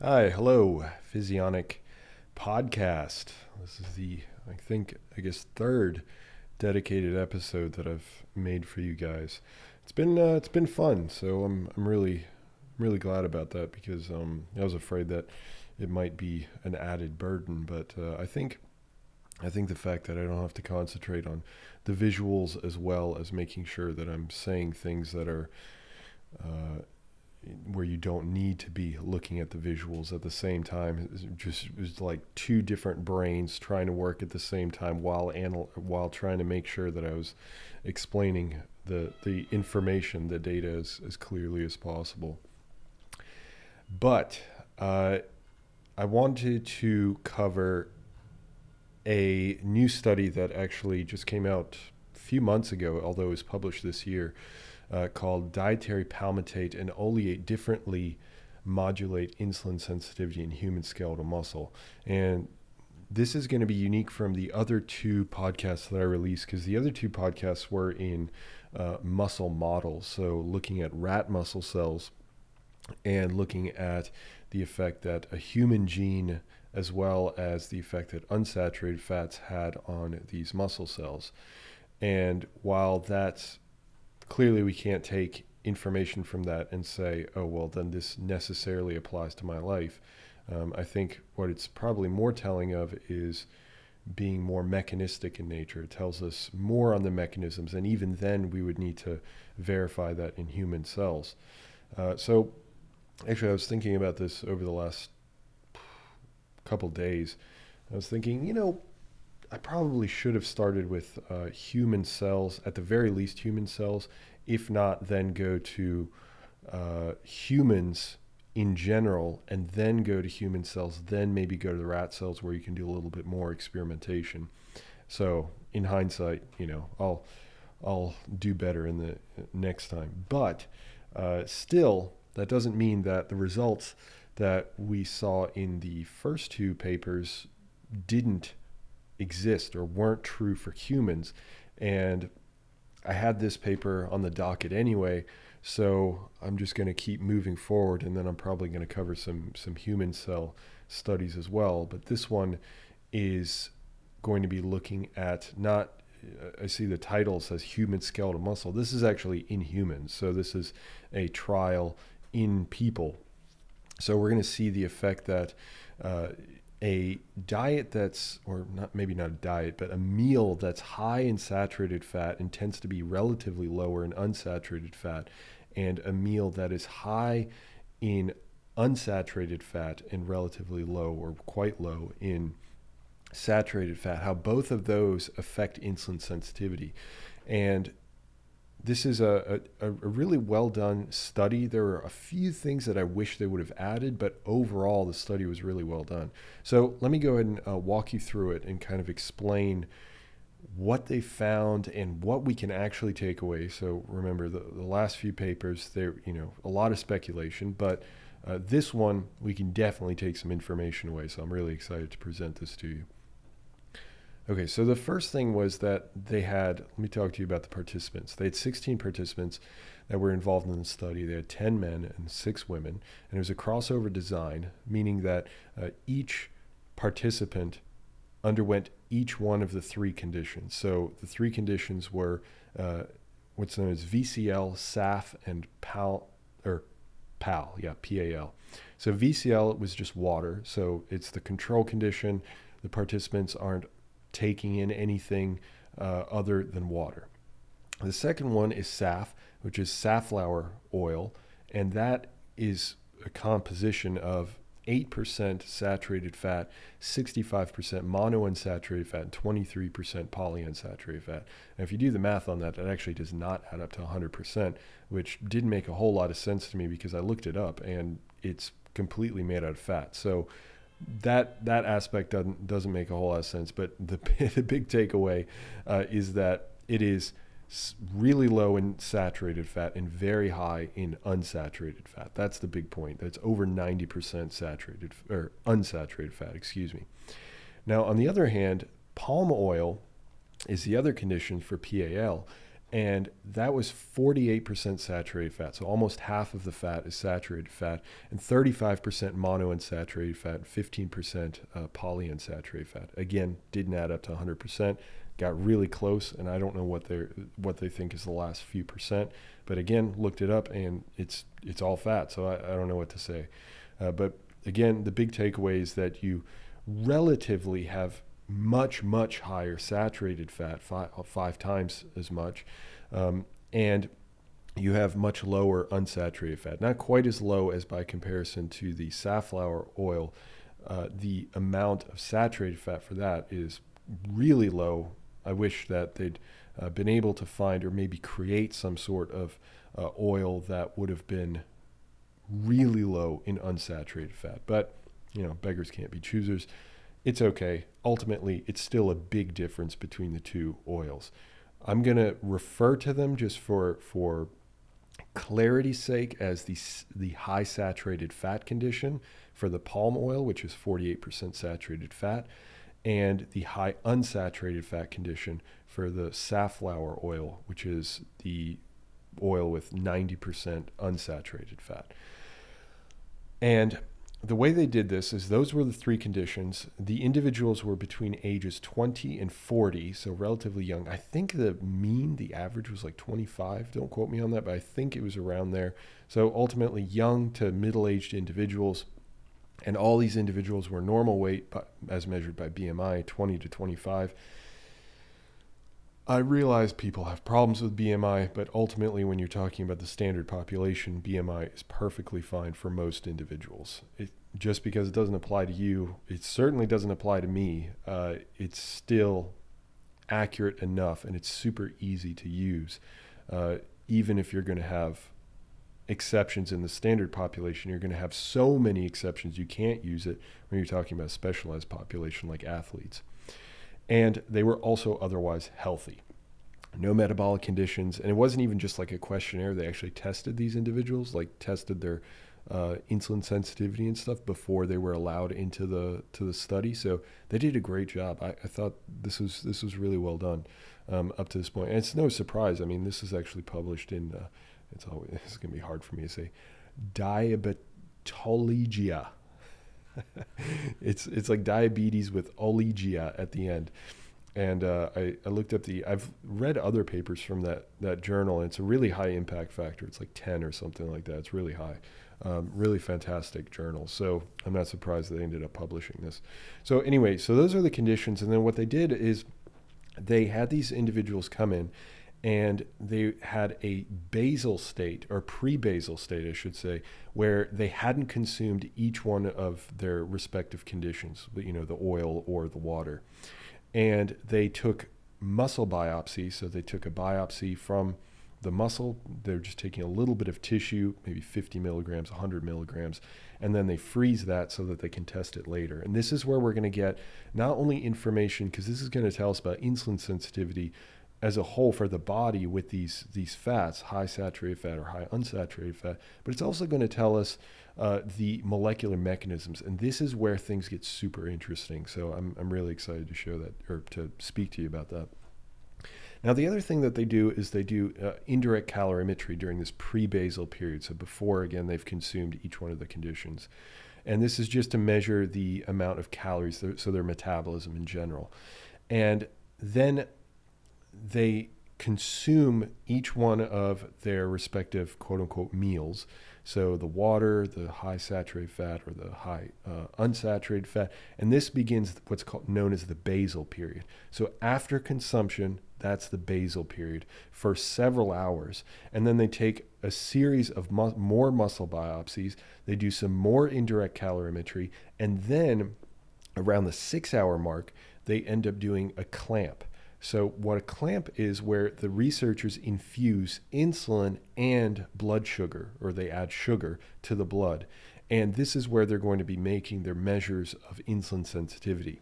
Hi, hello, Physionic Podcast. This is the, I think, I guess, third dedicated episode that I've made for you guys. It's been uh, it's been fun, so I'm I'm really really glad about that because um, I was afraid that it might be an added burden, but uh, I think I think the fact that I don't have to concentrate on the visuals as well as making sure that I'm saying things that are uh, where you don't need to be looking at the visuals at the same time. It's just it's like two different brains trying to work at the same time while anal- while trying to make sure that I was explaining the the information, the data as, as clearly as possible. But uh, I wanted to cover a new study that actually just came out a few months ago, although it was published this year, uh, called Dietary Palmitate and Oleate Differently Modulate Insulin Sensitivity in Human Skeletal Muscle. And this is going to be unique from the other two podcasts that I released because the other two podcasts were in uh, muscle models. So, looking at rat muscle cells and looking at the effect that a human gene, as well as the effect that unsaturated fats had on these muscle cells. And while that's clearly we can't take information from that and say, oh, well, then this necessarily applies to my life. Um, I think what it's probably more telling of is being more mechanistic in nature. It tells us more on the mechanisms, and even then, we would need to verify that in human cells. Uh, so, actually, I was thinking about this over the last couple days. I was thinking, you know, I probably should have started with uh, human cells, at the very least, human cells. If not, then go to uh, humans in general, and then go to human cells, then maybe go to the rat cells where you can do a little bit more experimentation. So, in hindsight, you know, I'll I'll do better in the next time. But uh, still, that doesn't mean that the results that we saw in the first two papers didn't exist or weren't true for humans. And I had this paper on the docket anyway, so I'm just going to keep moving forward, and then I'm probably going to cover some some human cell studies as well. But this one is going to be looking at not. I see the title says human skeletal muscle. This is actually in humans, so this is a trial in people. So we're going to see the effect that uh, a diet that's, or not maybe not a diet, but a meal that's high in saturated fat and tends to be relatively lower in unsaturated fat, and a meal that is high in unsaturated fat and relatively low or quite low in saturated fat, how both of those affect insulin sensitivity. And this is a, a, a, really well done study. There are a few things that I wish they would have added, but overall, the study was really well done. So, let me go ahead and uh, walk you through it and kind of explain what they found and what we can actually take away. So, remember, the, the last few papers, there, you know, a lot of speculation, but uh, this one, we can definitely take some information away. So, I'm really excited to present this to you. Okay, so the first thing was that they had, let me talk to you about the participants. They had 16 participants that were involved in the study. They had 10 men and six women, and it was a crossover design, meaning that uh, each participant underwent each one of the three conditions. So the three conditions were uh, what's known as VCL, SAF, and PAL, or PAL, yeah, PAL. So VCL was just water, so it's the control condition. The participants aren't taking in anything uh, other than water. The second one is SAF, which is safflower oil, and that is a composition of 8% saturated fat, 65% monounsaturated fat, and 23% polyunsaturated fat. And if you do the math on that, that actually does not add up to 100%, which didn't make a whole lot of sense to me because I looked it up and it's completely made out of fat. So that that aspect doesn't doesn't make a whole lot of sense. But the the big takeaway uh, is that it is really low in saturated fat and very high in unsaturated fat. That's the big point. That's over 90% saturated or unsaturated fat, excuse me. Now, on the other hand, palm oil is the other condition for PAL, and that was 48% saturated fat. So almost half of the fat is saturated fat, and 35% monounsaturated fat, 15% uh, polyunsaturated fat. Again, didn't add up to 100%. Got really close, and I don't know what they what they think is the last few percent. But again, looked it up, and it's it's all fat. So I, I don't know what to say. Uh, but again, the big takeaway is that you relatively have much, much higher saturated fat, five, five times as much. Um, and you have much lower unsaturated fat. Not quite as low as by comparison to the safflower oil. Uh, the amount of saturated fat for that is really low. I wish that they'd uh, been able to find or maybe create some sort of uh, oil that would have been really low in unsaturated fat. But, you know, beggars can't be choosers it's okay. Ultimately, it's still a big difference between the two oils. I'm going to refer to them just for for clarity's sake as the the high saturated fat condition for the palm oil, which is 48% saturated fat, and the high unsaturated fat condition for the safflower oil, which is the oil with 90% unsaturated fat. And the way they did this is those were the three conditions. The individuals were between ages 20 and 40, so relatively young. I think the mean, the average was like 25. Don't quote me on that, but I think it was around there. So ultimately, young to middle aged individuals. And all these individuals were normal weight, as measured by BMI, 20 to 25. I realize people have problems with BMI, but ultimately, when you're talking about the standard population, BMI is perfectly fine for most individuals. It, just because it doesn't apply to you, it certainly doesn't apply to me. Uh, it's still accurate enough and it's super easy to use. Uh, even if you're going to have exceptions in the standard population, you're going to have so many exceptions you can't use it when you're talking about a specialized population like athletes and they were also otherwise healthy. No metabolic conditions, and it wasn't even just like a questionnaire. They actually tested these individuals, like tested their uh, insulin sensitivity and stuff before they were allowed into the to the study. So they did a great job. I, I thought this was this was really well done um, up to this point, and it's no surprise. I mean, this is actually published in. Uh, it's always it's going to be hard for me to say, Diabetologia it's it's like diabetes with oligia at the end. And uh, I, I looked up the I've read other papers from that that journal, and it's a really high impact factor. It's like 10 or something like that. It's really high. Um, really fantastic journal. So I'm not surprised they ended up publishing this. So anyway, so those are the conditions, and then what they did is they had these individuals come in and they had a basal state or pre-basal state i should say where they hadn't consumed each one of their respective conditions you know the oil or the water. And they took muscle biopsy so they took a biopsy from the muscle. They're just taking a little bit of tissue maybe 50 milligrams 100 milligrams and then they freeze that so that they can test it later. And this is where we're going to get not only information because this is going to tell us about insulin sensitivity as a whole for the body with these these fats, high saturated fat or high unsaturated fat, but it's also going to tell us uh, the molecular mechanisms, and this is where things get super interesting. So I'm I'm really excited to show that or to speak to you about that. Now the other thing that they do is they do uh, indirect calorimetry during this pre-basal period. So before again they've consumed each one of the conditions, and this is just to measure the amount of calories, so their metabolism in general, and then they consume each one of their respective quote unquote meals. So the water, the high saturated fat, or the high uh, unsaturated fat, and this begins what's called known as the basal period. So after consumption, that's the basal period for several hours, and then they take a series of mu- more muscle biopsies. They do some more indirect calorimetry, and then around the six-hour mark, they end up doing a clamp. So, what a clamp is, where the researchers infuse insulin and blood sugar, or they add sugar to the blood. And this is where they're going to be making their measures of insulin sensitivity.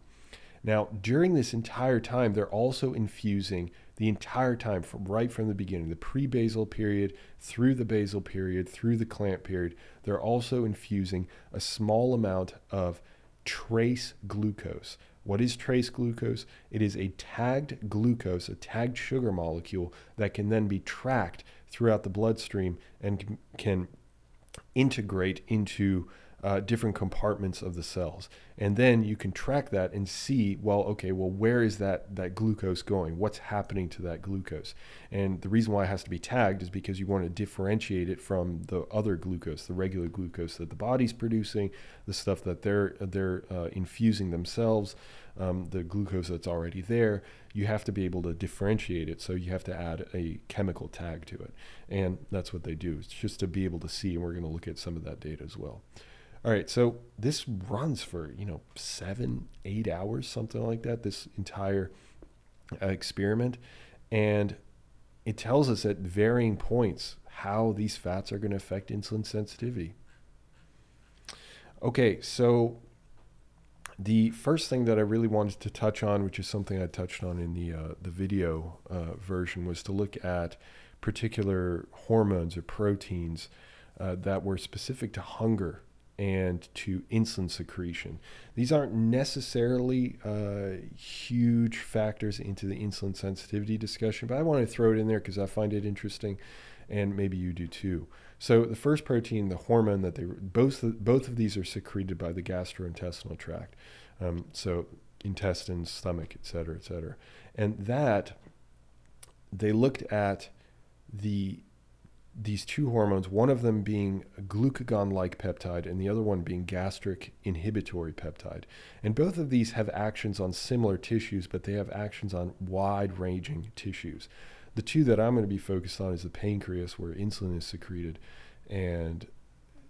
Now, during this entire time, they're also infusing the entire time from right from the beginning, the pre-basal period through the basal period, through the clamp period. They're also infusing a small amount of trace glucose. What is trace glucose? It is a tagged glucose, a tagged sugar molecule that can then be tracked throughout the bloodstream and can integrate into uh, different compartments of the cells. And then you can track that and see, well, okay, well, where is that, that glucose going? What's happening to that glucose? And the reason why it has to be tagged is because you want to differentiate it from the other glucose, the regular glucose that the body's producing, the stuff that they're, they're uh, infusing themselves, um, the glucose that's already there. You have to be able to differentiate it. So you have to add a chemical tag to it. And that's what they do. It's just to be able to see. And we're going to look at some of that data as well. All right, so this runs for you know seven, eight hours, something like that. This entire uh, experiment, and it tells us at varying points how these fats are going to affect insulin sensitivity. Okay, so the first thing that I really wanted to touch on, which is something I touched on in the uh, the video uh, version, was to look at particular hormones or proteins uh, that were specific to hunger and to insulin secretion. These aren't necessarily uh, huge factors into the insulin sensitivity discussion, but I want to throw it in there because I find it interesting, and maybe you do too. So the first protein, the hormone that they both both of these are secreted by the gastrointestinal tract, um, so intestines, stomach, et cetera, et cetera, and that they looked at the these two hormones, one of them being a glucagon like peptide and the other one being gastric inhibitory peptide. And both of these have actions on similar tissues, but they have actions on wide ranging tissues. The two that I'm going to be focused on is the pancreas, where insulin is secreted, and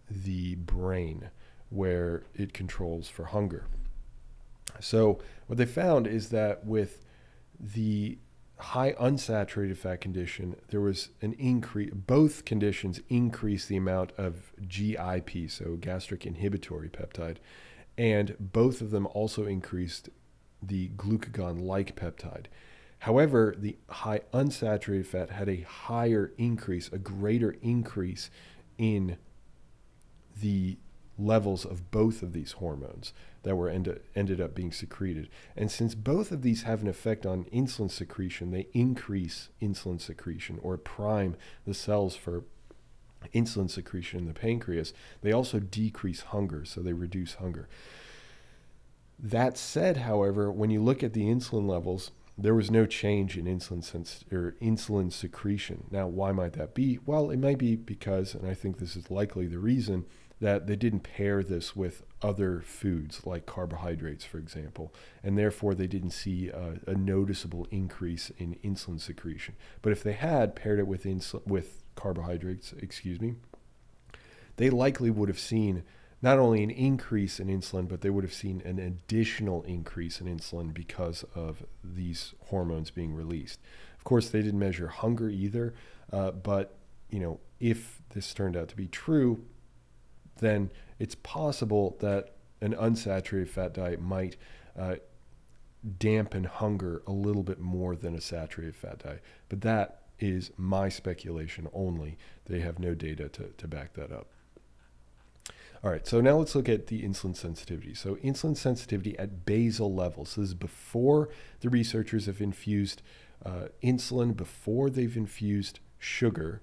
the brain, where it controls for hunger. So, what they found is that with the high unsaturated fat condition, there was an increase, both conditions increase the amount of GIP, so gastric inhibitory peptide, and both of them also increased the glucagon like peptide. However, the high unsaturated fat had a higher increase, a greater increase in the levels of both of these hormones that were end, ended up being secreted. And since both of these have an effect on insulin secretion, they increase insulin secretion or prime the cells for insulin secretion in the pancreas. They also decrease hunger, so they reduce hunger. That said, however, when you look at the insulin levels, there was no change in insulin sens- or insulin secretion. Now, why might that be? Well, it might be because, and I think this is likely the reason, that they didn't pair this with other foods like carbohydrates, for example, and therefore they didn't see a, a noticeable increase in insulin secretion. But if they had paired it with insul- with carbohydrates, excuse me, they likely would have seen not only an increase in insulin, but they would have seen an additional increase in insulin because of these hormones being released. Of course, they didn't measure hunger either, uh, but you know, if this turned out to be true, then it's possible that an unsaturated fat diet might uh, dampen hunger a little bit more than a saturated fat diet. But that is my speculation only. They have no data to, to back that up. All right, so now let's look at the insulin sensitivity. So, insulin sensitivity at basal levels. So, this is before the researchers have infused uh, insulin, before they've infused sugar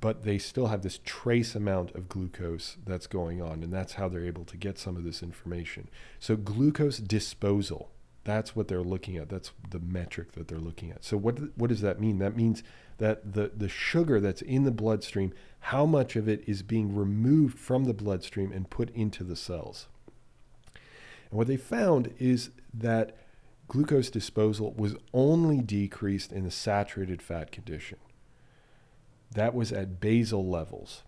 but they still have this trace amount of glucose that's going on, and that's how they're able to get some of this information. So, glucose disposal, that's what they're looking at. That's the metric that they're looking at. So, what, what does that mean? That means that the, the sugar that's in the bloodstream, how much of it is being removed from the bloodstream and put into the cells. And what they found is that glucose disposal was only decreased in the saturated fat condition. That was at basal levels.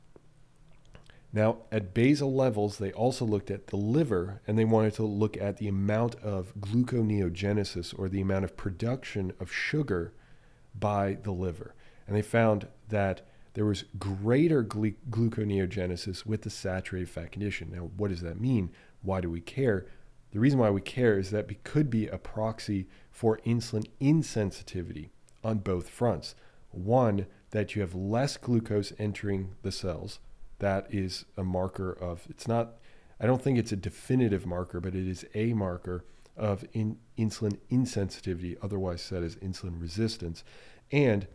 Now, at basal levels, they also looked at the liver and they wanted to look at the amount of gluconeogenesis or the amount of production of sugar by the liver. And they found that there was greater glu- gluconeogenesis with the saturated fat condition. Now, what does that mean? Why do we care? The reason why we care is that it could be a proxy for insulin insensitivity on both fronts. One, that you have less glucose entering the cells. That is a marker of, it's not, I don't think it's a definitive marker, but it is a marker of in, insulin insensitivity, otherwise said as insulin resistance, and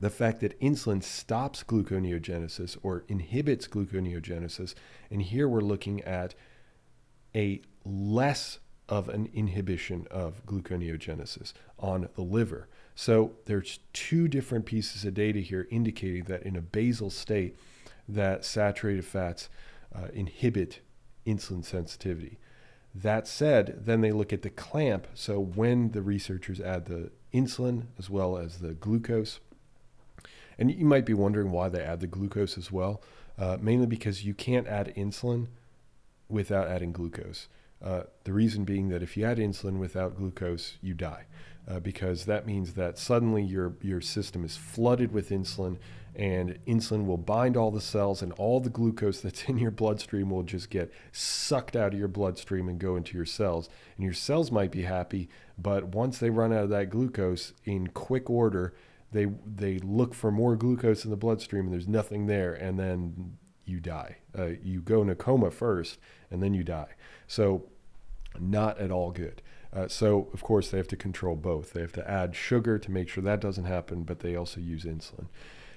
the fact that insulin stops gluconeogenesis or inhibits gluconeogenesis. And here we're looking at a less of an inhibition of gluconeogenesis on the liver. So there's two different pieces of data here indicating that in a basal state, that saturated fats uh, inhibit insulin sensitivity. That said, then they look at the clamp. So when the researchers add the insulin as well as the glucose, and you might be wondering why they add the glucose as well, uh, mainly because you can't add insulin without adding glucose. Uh, the reason being that if you add insulin without glucose, you die, uh, because that means that suddenly your your system is flooded with insulin, and insulin will bind all the cells, and all the glucose that's in your bloodstream will just get sucked out of your bloodstream and go into your cells. And your cells might be happy, but once they run out of that glucose in quick order, they they look for more glucose in the bloodstream, and there's nothing there, and then you die. Uh, you go in a coma first, and then you die. So, not at all good. Uh, so, of course, they have to control both. They have to add sugar to make sure that doesn't happen, but they also use insulin.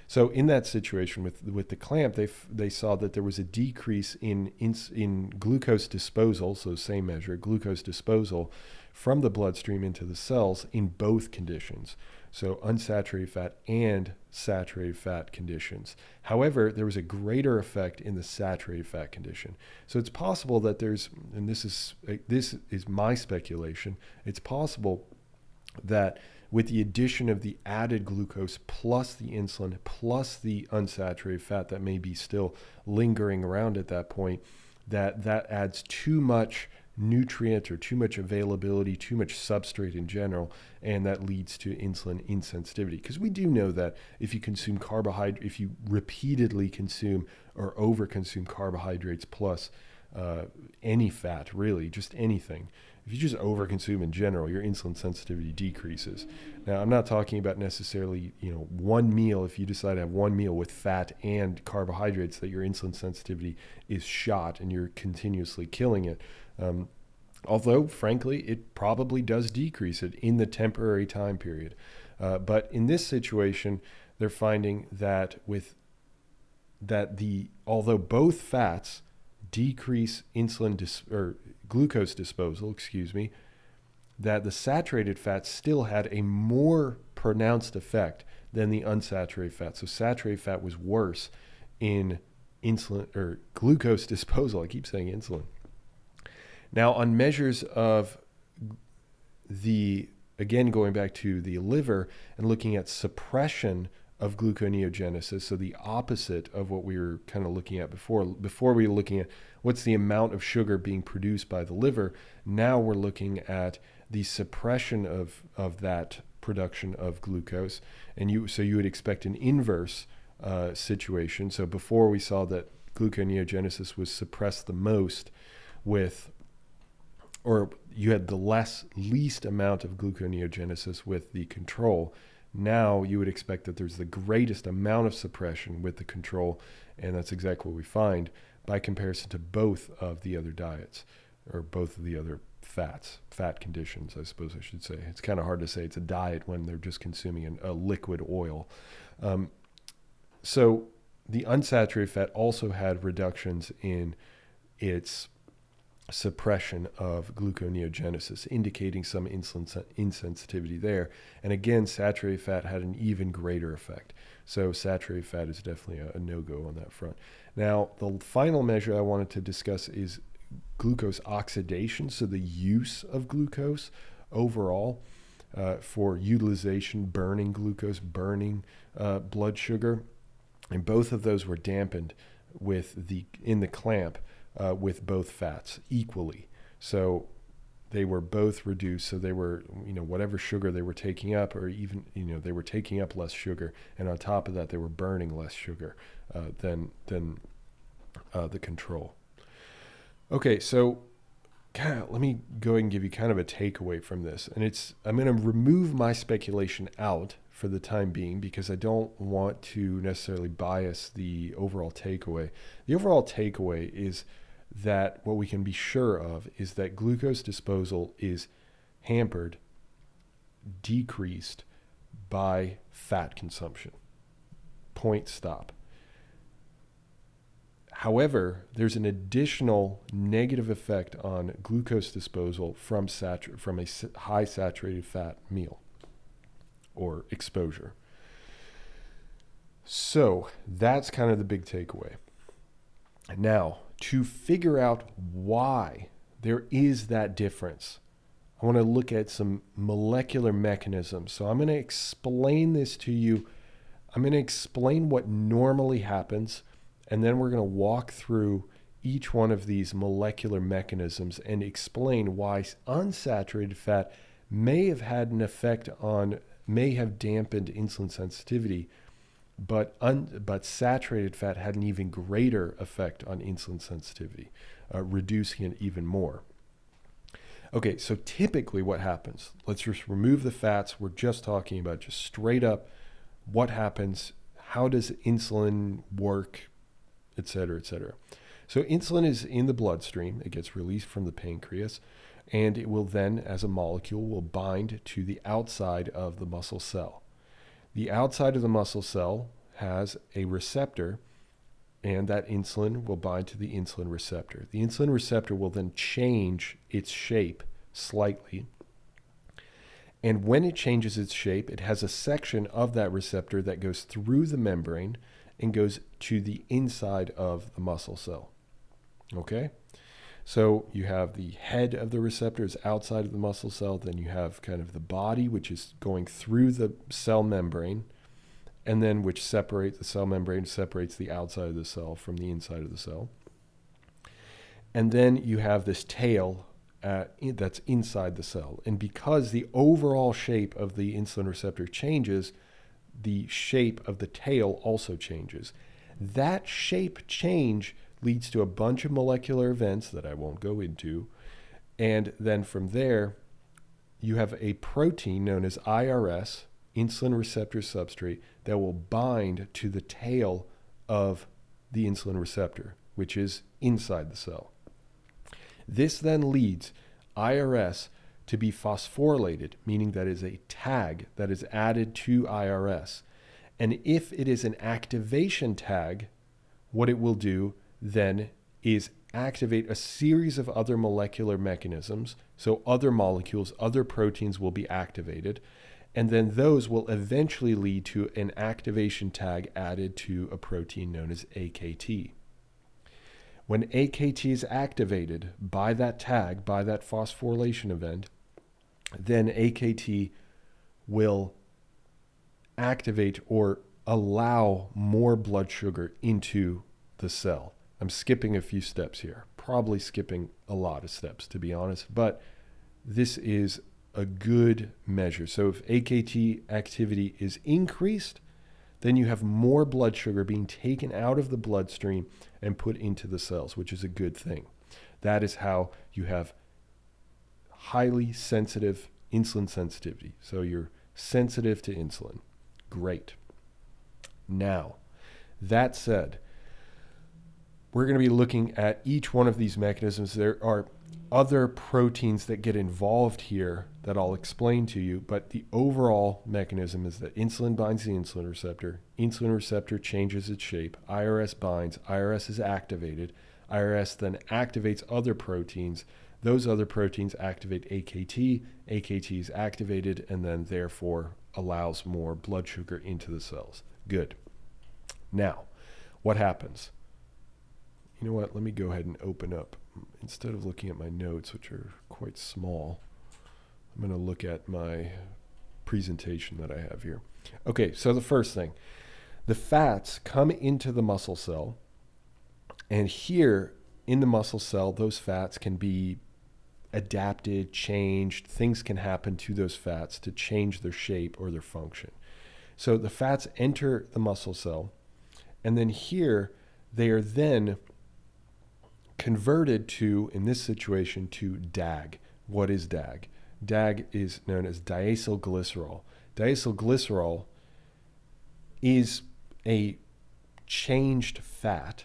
So, in that situation with with the clamp, they f- they saw that there was a decrease in, in in glucose disposal. So, same measure, glucose disposal from the bloodstream into the cells in both conditions so unsaturated fat and saturated fat conditions. However, there was a greater effect in the saturated fat condition. So it's possible that there's, and this is uh, this is my speculation. It's possible that with the addition of the added glucose plus the insulin plus the unsaturated fat that may be still lingering around at that point, that that adds too much nutrient or too much availability, too much substrate in general, and that leads to insulin insensitivity. Because we do know that if you consume carbohydrate, if you repeatedly consume or overconsume carbohydrates plus uh, any fat, really, just anything, if you just overconsume in general, your insulin sensitivity decreases. Now, I'm not talking about necessarily, you know, one meal. If you decide to have one meal with fat and carbohydrates, that your insulin sensitivity is shot and you're continuously killing it. Um, although, frankly, it probably does decrease it in the temporary time period. Uh, but in this situation, they're finding that with that the although both fats decrease insulin dis, or glucose disposal, excuse me, that the saturated fat still had a more pronounced effect than the unsaturated fat. So saturated fat was worse in insulin or glucose disposal. I keep saying insulin. Now, on measures of the, again, going back to the liver and looking at suppression of gluconeogenesis, so the opposite of what we were kind of looking at before. Before we were looking at what's the amount of sugar being produced by the liver, now we're looking at the suppression of, of that production of glucose. And you, so you would expect an inverse uh, situation. So before we saw that gluconeogenesis was suppressed the most with or you had the less least amount of gluconeogenesis with the control. Now you would expect that there's the greatest amount of suppression with the control, and that's exactly what we find by comparison to both of the other diets or both of the other fats, fat conditions, I suppose I should say. It's kind of hard to say it's a diet when they're just consuming an, a liquid oil. Um, so the unsaturated fat also had reductions in its suppression of gluconeogenesis, indicating some insulin insensitivity there. And again, saturated fat had an even greater effect. So saturated fat is definitely a, a no-go on that front. Now, the final measure I wanted to discuss is glucose oxidation, so the use of glucose overall uh, for utilization, burning glucose, burning uh, blood sugar, and both of those were dampened with the in the clamp uh, with both fats equally. So they were both reduced. So they were, you know, whatever sugar they were taking up, or even, you know, they were taking up less sugar, and on top of that, they were burning less sugar uh, than than uh, the control. Okay, so of, let me go and give you kind of a takeaway from this, and it's I'm going to remove my speculation out for the time being because I don't want to necessarily bias the overall takeaway. The overall takeaway is that what we can be sure of is that glucose disposal is hampered, decreased by fat consumption. Point stop. However, there's an additional negative effect on glucose disposal from, satur- from a high saturated fat meal or exposure. So that's kind of the big takeaway. Now, to figure out why there is that difference, I want to look at some molecular mechanisms. So I'm going to explain this to you. I'm going to explain what normally happens, and then we're going to walk through each one of these molecular mechanisms and explain why unsaturated fat may have had an effect on, may have dampened insulin sensitivity, but un, but saturated fat had an even greater effect on insulin sensitivity, uh, reducing it even more. Okay, so typically what happens? Let's just remove the fats. We're just talking about just straight up what happens, how does insulin work, et cetera, et cetera. So insulin is in the bloodstream. It gets released from the pancreas, and it will then, as a molecule, will bind to the outside of the muscle cell. The outside of the muscle cell has a receptor, and that insulin will bind to the insulin receptor. The insulin receptor will then change its shape slightly. And when it changes its shape, it has a section of that receptor that goes through the membrane and goes to the inside of the muscle cell. Okay? So you have the head of the receptors outside of the muscle cell, then you have kind of the body, which is going through the cell membrane, and then which separates the cell membrane separates the outside of the cell from the inside of the cell. And then you have this tail uh, that's inside the cell. And because the overall shape of the insulin receptor changes, the shape of the tail also changes. That shape change leads to a bunch of molecular events that I won't go into. And then from there, you have a protein known as IRS, insulin receptor substrate, that will bind to the tail of the insulin receptor, which is inside the cell. This then leads IRS to be phosphorylated, meaning that is a tag that is added to IRS. And if it is an activation tag, what it will do then is activate a series of other molecular mechanisms. So, other molecules, other proteins will be activated. And then those will eventually lead to an activation tag added to a protein known as AKT. When AKT is activated by that tag, by that phosphorylation event, then AKT will activate or allow more blood sugar into the cell. I'm skipping a few steps here, probably skipping a lot of steps, to be honest, but this is a good measure. So if AKT activity is increased, then you have more blood sugar being taken out of the bloodstream and put into the cells, which is a good thing. That is how you have highly sensitive insulin sensitivity. So you're sensitive to insulin. Great. Now, that said, we're going to be looking at each one of these mechanisms. There are other proteins that get involved here that I'll explain to you, but the overall mechanism is that insulin binds the insulin receptor, insulin receptor changes its shape, IRS binds, IRS is activated, IRS then activates other proteins. Those other proteins activate AKT, AKT is activated, and then therefore allows more blood sugar into the cells. Good. Now, what happens? You know what? Let me go ahead and open up instead of looking at my notes, which are quite small, I'm going to look at my presentation that I have here. Okay, so the first thing the fats come into the muscle cell, and here in the muscle cell, those fats can be adapted, changed. Things can happen to those fats to change their shape or their function. So the fats enter the muscle cell, and then here they are then converted to, in this situation, to DAG. What is DAG? DAG is known as diacylglycerol. Diacylglycerol is a changed fat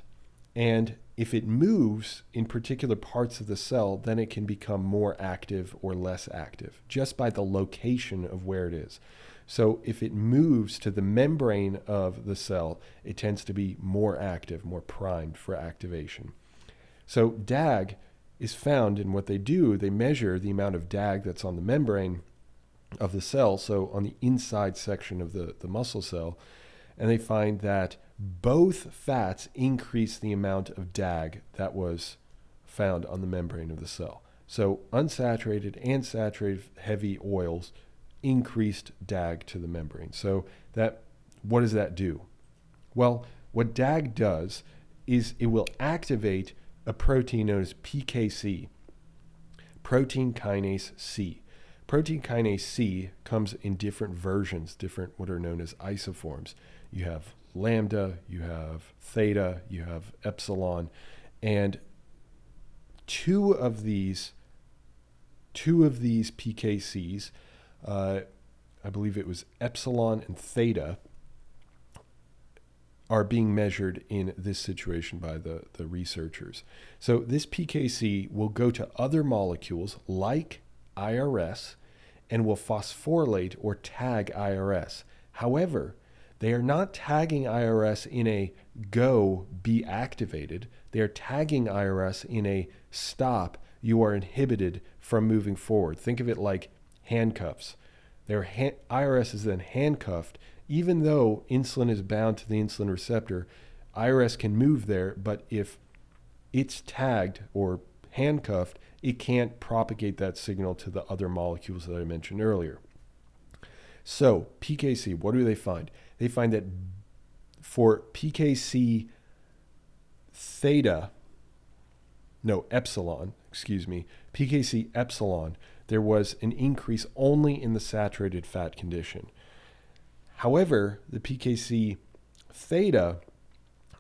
and if it moves in particular parts of the cell, then it can become more active or less active just by the location of where it is. So if it moves to the membrane of the cell, it tends to be more active, more primed for activation. So DAG is found in what they do, they measure the amount of DAG that's on the membrane of the cell, so on the inside section of the, the muscle cell, and they find that both fats increase the amount of DAG that was found on the membrane of the cell. So unsaturated and saturated heavy oils increased DAG to the membrane. So that what does that do? Well, what DAG does is it will activate a protein known as PKC, protein kinase C. Protein kinase C comes in different versions, different what are known as isoforms. You have lambda, you have theta, you have epsilon, and two of these two of these PKCs, uh, I believe it was epsilon and theta, are being measured in this situation by the, the researchers. So this PKC will go to other molecules like IRS and will phosphorylate or tag IRS. However, they are not tagging IRS in a go be activated. They are tagging IRS in a stop. You are inhibited from moving forward. Think of it like handcuffs. Their ha- IRS is then handcuffed, even though insulin is bound to the insulin receptor. IRS can move there, but if it's tagged or handcuffed, it can't propagate that signal to the other molecules that I mentioned earlier. So, PKC, what do they find? They find that for PKC theta, no, epsilon, excuse me, PKC epsilon, there was an increase only in the saturated fat condition. However, the PKC theta,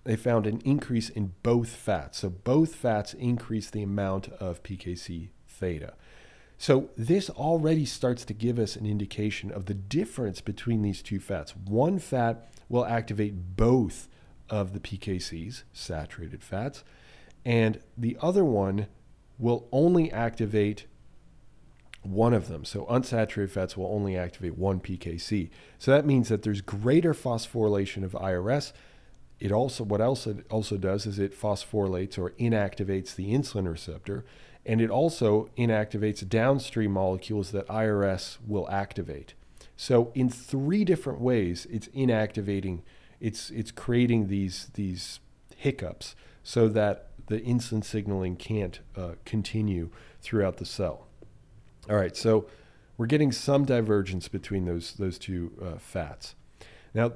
they found an increase in both fats. So both fats increase the amount of PKC theta. So this already starts to give us an indication of the difference between these two fats. One fat will activate both of the PKCs, saturated fats, and the other one will only activate one of them. So unsaturated fats will only activate one PKC. So that means that there's greater phosphorylation of IRS. It also what else it also does is it phosphorylates or inactivates the insulin receptor and it also inactivates downstream molecules that IRS will activate. So in three different ways, it's inactivating, it's it's creating these these hiccups so that the insulin signaling can't uh, continue throughout the cell. All right, so we're getting some divergence between those those two uh, fats. Now,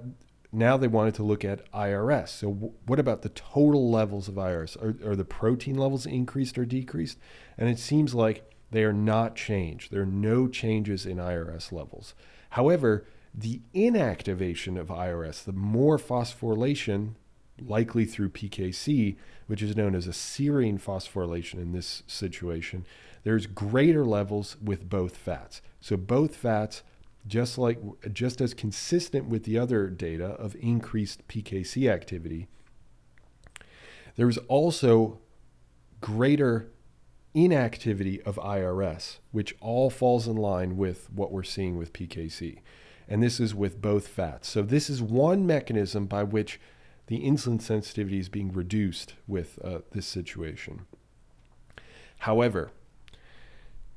now they wanted to look at IRS. So, w- what about the total levels of IRS? Are, are, the protein levels increased or decreased? And it seems like they are not changed. There are no changes in IRS levels. However, the inactivation of IRS, the more phosphorylation, likely through PKC, which is known as a serine phosphorylation in this situation, there's greater levels with both fats. So, both fats just like just as consistent with the other data of increased PKC activity, there's also greater inactivity of IRS, which all falls in line with what we're seeing with PKC. And this is with both fats. So, this is one mechanism by which the insulin sensitivity is being reduced with uh, this situation. However,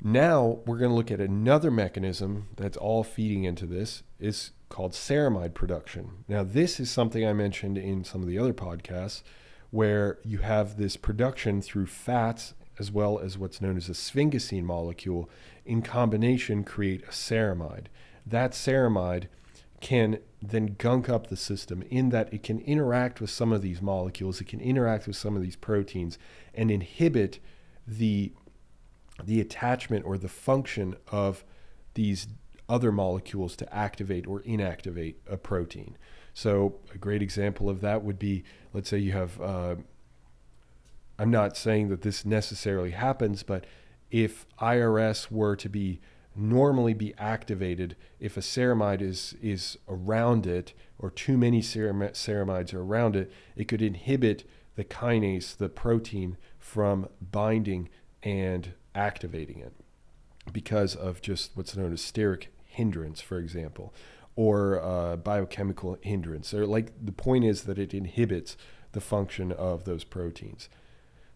now we're going to look at another mechanism that's all feeding into this. Is called ceramide production. Now this is something I mentioned in some of the other podcasts where you have this production through fats as well as what's known as a sphingosine molecule in combination create a ceramide. That ceramide can then gunk up the system in that it can interact with some of these molecules, it can interact with some of these proteins and inhibit the the attachment or the function of these other molecules to activate or inactivate a protein. So, a great example of that would be let's say you have, uh, I'm not saying that this necessarily happens, but if IRS were to be normally be activated if a ceramide is is around it or too many ceramides are around it it could inhibit the kinase the protein from binding and activating it because of just what's known as steric hindrance for example or uh, biochemical hindrance or like the point is that it inhibits the function of those proteins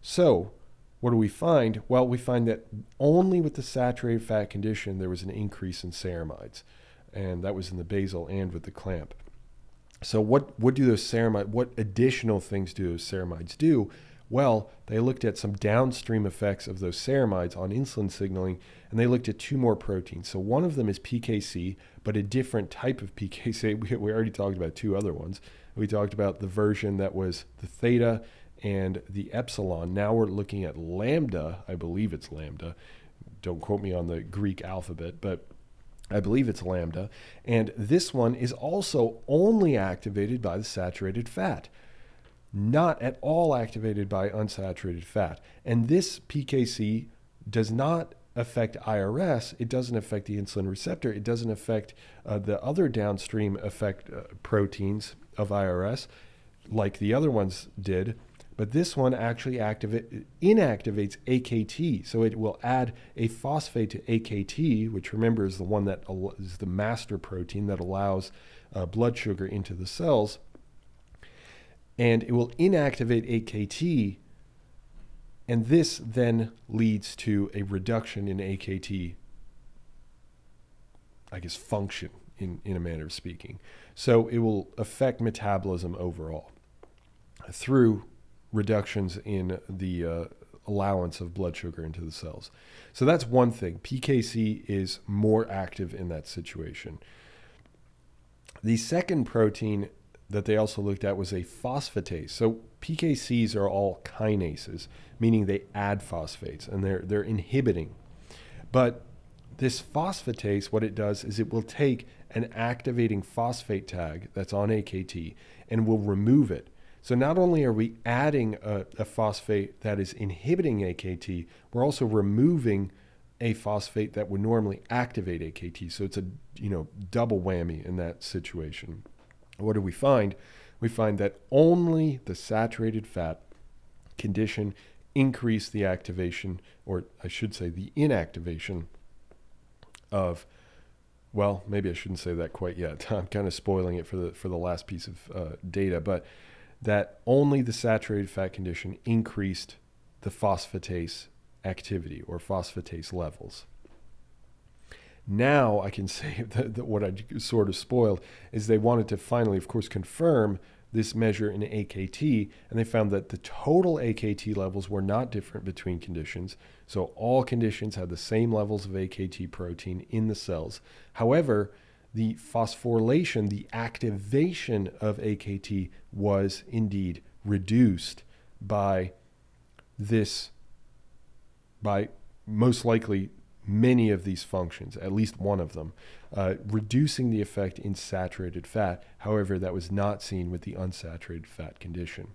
so what do we find? Well, we find that only with the saturated fat condition there was an increase in ceramides, and that was in the basal and with the clamp. So what what do those ceramide what additional things do those ceramides do? Well, they looked at some downstream effects of those ceramides on insulin signaling, and they looked at two more proteins. So one of them is PKC, but a different type of PKC. We, we already talked about two other ones. We talked about the version that was the theta and the epsilon. Now we're looking at lambda. I believe it's lambda. Don't quote me on the Greek alphabet, but I believe it's lambda. And this one is also only activated by the saturated fat, not at all activated by unsaturated fat. And this PKC does not affect IRS, it doesn't affect the insulin receptor, it doesn't affect uh, the other downstream effect uh, proteins of IRS like the other ones did. But this one actually activate, inactivates AKT. So it will add a phosphate to AKT, which remember is the one that is the master protein that allows uh, blood sugar into the cells. And it will inactivate AKT. And this then leads to a reduction in AKT, I guess, function in, in a manner of speaking. So it will affect metabolism overall through reductions in the uh, allowance of blood sugar into the cells. So that's one thing. PKC is more active in that situation. The second protein that they also looked at was a phosphatase. So PKCs are all kinases, meaning they add phosphates and they're they're inhibiting. But this phosphatase, what it does is it will take an activating phosphate tag that's on AKT and will remove it. So not only are we adding a, a, phosphate that is inhibiting AKT, we're also removing a phosphate that would normally activate AKT. So it's a you know double whammy in that situation. What do we find? We find that only the saturated fat condition increase the activation, or I should say the inactivation of well, maybe I shouldn't say that quite yet. I'm kind of spoiling it for the for the last piece of uh, data, but that only the saturated fat condition increased the phosphatase activity or phosphatase levels. Now I can say that, that, what I sort of spoiled is they wanted to finally, of course, confirm this measure in AKT, and they found that the total AKT levels were not different between conditions. So all conditions had the same levels of AKT protein in the cells. However, the phosphorylation, the activation of AKT was indeed reduced by this, by most likely many of these functions, at least one of them, uh, reducing the effect in saturated fat. However, that was not seen with the unsaturated fat condition.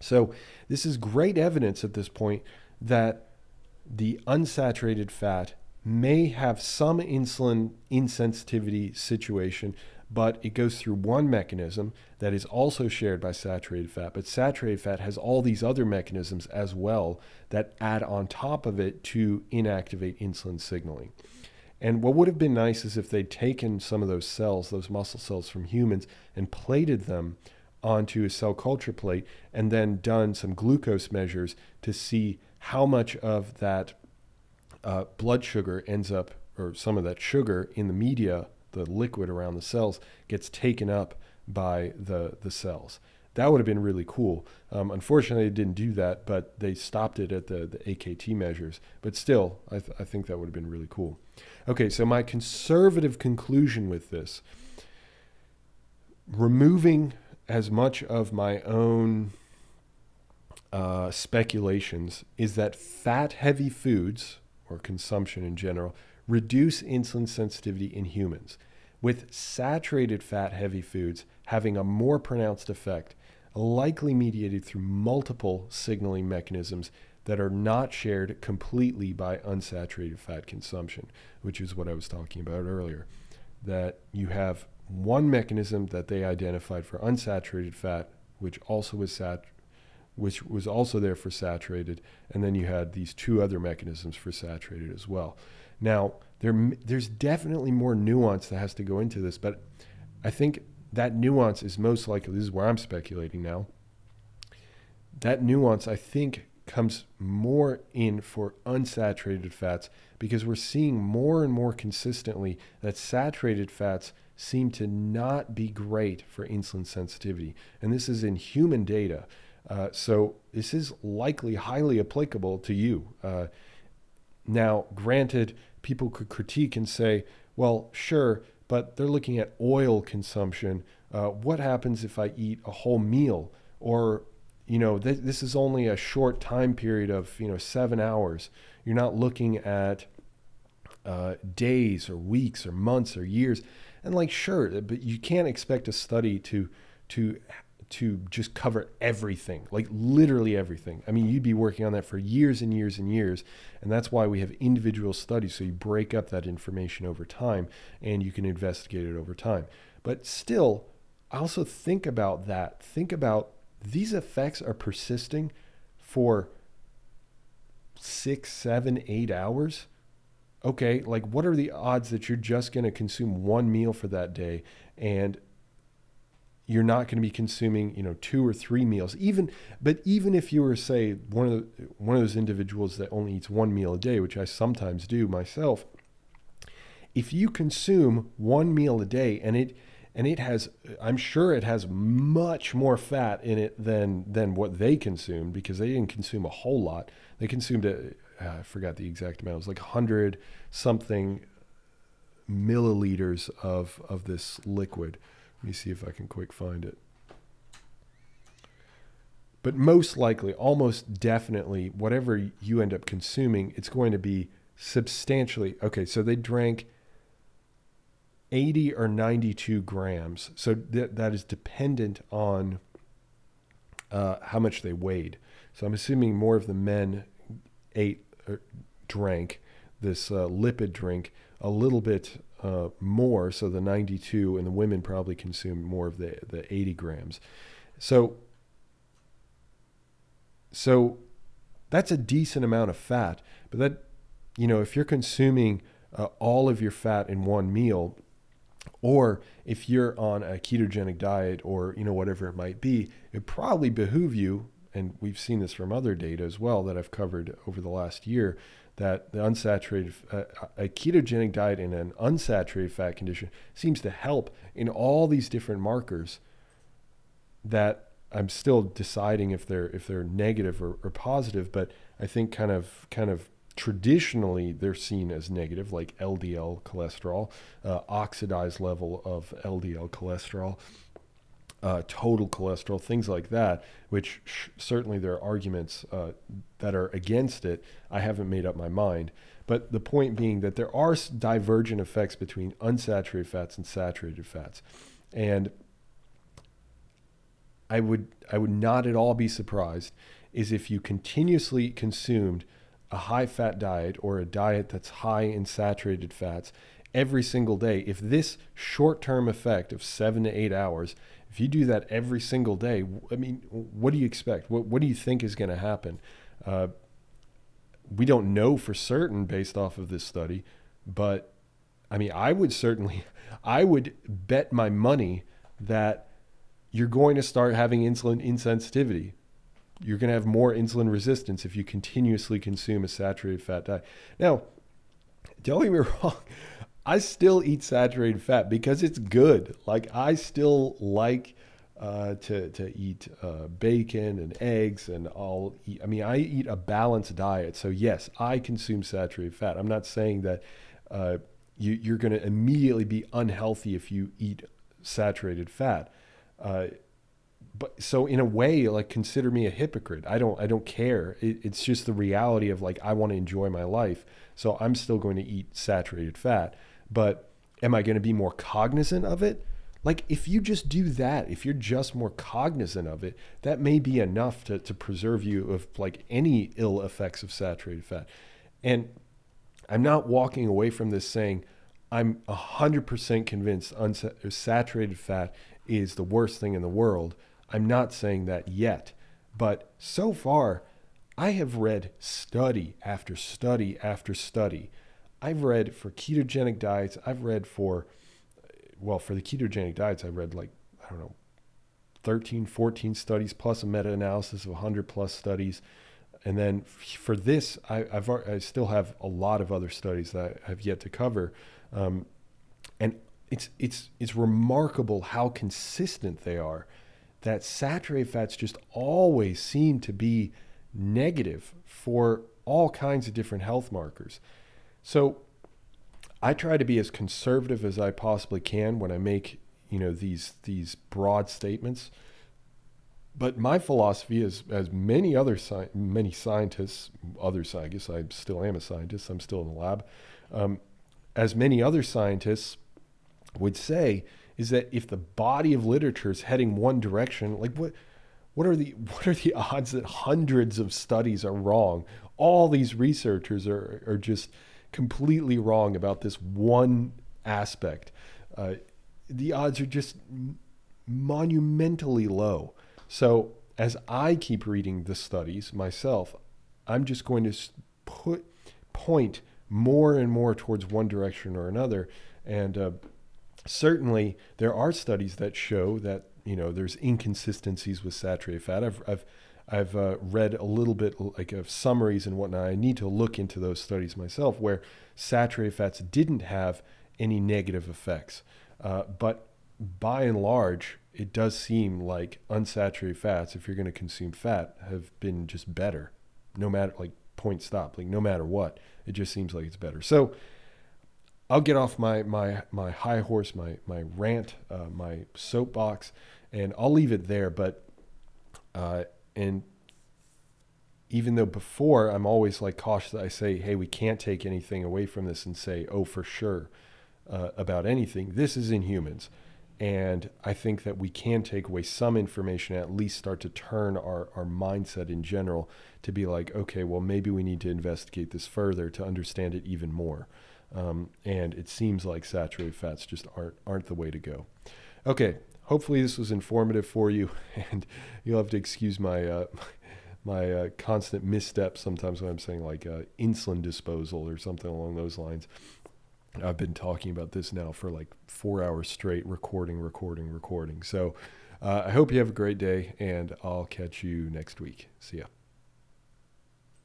So, this is great evidence at this point that the unsaturated fat may have some insulin insensitivity situation, but it goes through one mechanism that is also shared by saturated fat. But saturated fat has all these other mechanisms as well that add on top of it to inactivate insulin signaling. And what would have been nice is if they'd taken some of those cells, those muscle cells from humans, and plated them onto a cell culture plate and then done some glucose measures to see how much of that uh, blood sugar ends up, or some of that sugar in the media, the liquid around the cells, gets taken up by the, the cells. That would have been really cool. Um, unfortunately, they didn't do that, but they stopped it at the, the AKT measures. But still, I, th- I think that would have been really cool. Okay, so my conservative conclusion with this removing as much of my own uh, speculations is that fat heavy foods, or consumption in general, reduce insulin sensitivity in humans, with saturated fat heavy foods having a more pronounced effect, likely mediated through multiple signaling mechanisms that are not shared completely by unsaturated fat consumption, which is what I was talking about earlier. That you have one mechanism that they identified for unsaturated fat, which also was sat, which was also there for saturated, and then you had these two other mechanisms for saturated as well. Now, there, there's definitely more nuance that has to go into this, but I think that nuance is most likely, this is where I'm speculating now. That nuance, I think, comes more in for unsaturated fats because we're seeing more and more consistently that saturated fats seem to not be great for insulin sensitivity. And this is in human data. Uh, so this is likely highly applicable to you. Uh, now, granted, people could critique and say, well, sure, but they're looking at oil consumption. Uh, what happens if I eat a whole meal? Or, you know, th- this is only a short time period of, you know, seven hours. You're not looking at uh, days or weeks or months or years. And like, sure, but you can't expect a study to to to just cover everything, like literally everything. I mean, you'd be working on that for years and years and years. And that's why we have individual studies. So you break up that information over time and you can investigate it over time. But still, I also think about that. Think about these effects are persisting for six, seven, eight hours. Okay, like what are the odds that you're just going to consume one meal for that day and you're not going to be consuming you know two or three meals. Even but even if you were say one of the, one of those individuals that only eats one meal a day which I sometimes do myself if you consume one meal a day and it and it has I'm sure it has much more fat in it than than what they consumed because they didn't consume a whole lot. They consumed a uh, I forgot the exact amount. It was like 100 something milliliters of of this liquid let me see if I can quick find it. But most likely, almost definitely, whatever you end up consuming, it's going to be substantially. Okay, so they drank 80 or 92 grams. So that, that is dependent on uh, how much they weighed. So I'm assuming more of the men ate or drank this uh, lipid drink a little bit uh, more. So the 92 and the women probably consume more of the, the 80 grams. So, so that's a decent amount of fat. But that, you know, if you're consuming uh, all of your fat in one meal, or if you're on a ketogenic diet or you know whatever it might be, it probably behoove you. And we've seen this from other data as well that I've covered over the last year that the unsaturated, uh, a ketogenic diet in an unsaturated fat condition seems to help in all these different markers that I'm still deciding if they're if they're negative or, or positive, but I think kind of kind of traditionally they're seen as negative, like LDL cholesterol, uh, oxidized level of LDL cholesterol, uh, total cholesterol, things like that, which sh- certainly there are arguments uh, that are against it. I haven't made up my mind. But the point being that there are divergent effects between unsaturated fats and saturated fats. And I would, I would not at all be surprised is if you continuously consumed a high fat diet or a diet that's high in saturated fats every single day, if this short term effect of seven to eight hours if you do that every single day, I mean, what do you expect? What, what do you think is going to happen? Uh, we don't know for certain based off of this study, but I mean, I would certainly, I would bet my money that you're going to start having insulin insensitivity. You're going to have more insulin resistance if you continuously consume a saturated fat diet. Now, don't get me wrong. I still eat saturated fat because it's good. Like I still like uh, to to eat uh, bacon and eggs and. Eat, I mean, I eat a balanced diet. So yes, I consume saturated fat. I'm not saying that uh, you, you're going to immediately be unhealthy if you eat saturated fat. Uh, but so in a way, like consider me a hypocrite. I don't I don't care. It, it's just the reality of like I want to enjoy my life. So I'm still going to eat saturated fat. But am I going to be more cognizant of it? like if you just do that, if you're just more cognizant of it, that may be enough to, to preserve you of like any ill effects of saturated fat. And I'm not walking away from this saying I'm 100% convinced unsaturated fat is the worst thing in the world. I'm not saying that yet. But so far, I have read study after study after study. I've read for ketogenic diets, I've read for, well, for the ketogenic diets, I've read like, I don't know, 13, 14 studies plus a meta analysis of 100 plus studies. And then for this, I, have I still have a lot of other studies that I have yet to cover. Um, and it's, it's, it's remarkable how consistent they are that saturated fats just always seem to be negative for all kinds of different health markers. So I try to be as conservative as I possibly can when I make, you know, these these broad statements. But my philosophy is, as many other sci- many scientists, others, I guess I still am a scientist. I'm still in the lab. Um, as many other scientists would say, is that if the body of literature is heading one direction, like what what are the what are the odds that hundreds of studies are wrong? All these researchers are are just completely wrong about this one aspect. Uh, the odds are just monumentally low. So as I keep reading the studies myself, I'm just going to put point more and more towards one direction or another. And uh, certainly, there are studies that show that you know there's inconsistencies with saturated fat. I've I've I've uh, read a little bit like of summaries and whatnot. I need to look into those studies myself where saturated fats didn't have any negative effects, uh, but by and large, it does seem like unsaturated fats, if you're going to consume fat, have been just better, no matter like point stop, like no matter what. It just seems like it's better. So I'll get off my my my high horse, my my rant, uh, my soapbox, and I'll leave it there. But uh, and even though before I'm always like cautious, I say, hey, we can't take anything away from this and say, oh, for sure uh, about anything. This is in humans. And I think that we can take away some information, at least start to turn our, our mindset in general to be like, okay, well, maybe we need to investigate this further to understand it even more. Um, and it seems like saturated fats just aren't aren't the way to go. Okay, hopefully this was informative for you, and you'll have to excuse my uh, my uh, constant missteps sometimes when I'm saying like uh, insulin disposal or something along those lines. I've been talking about this now for like four hours straight, recording, recording, recording. So uh, I hope you have a great day, and I'll catch you next week. See ya.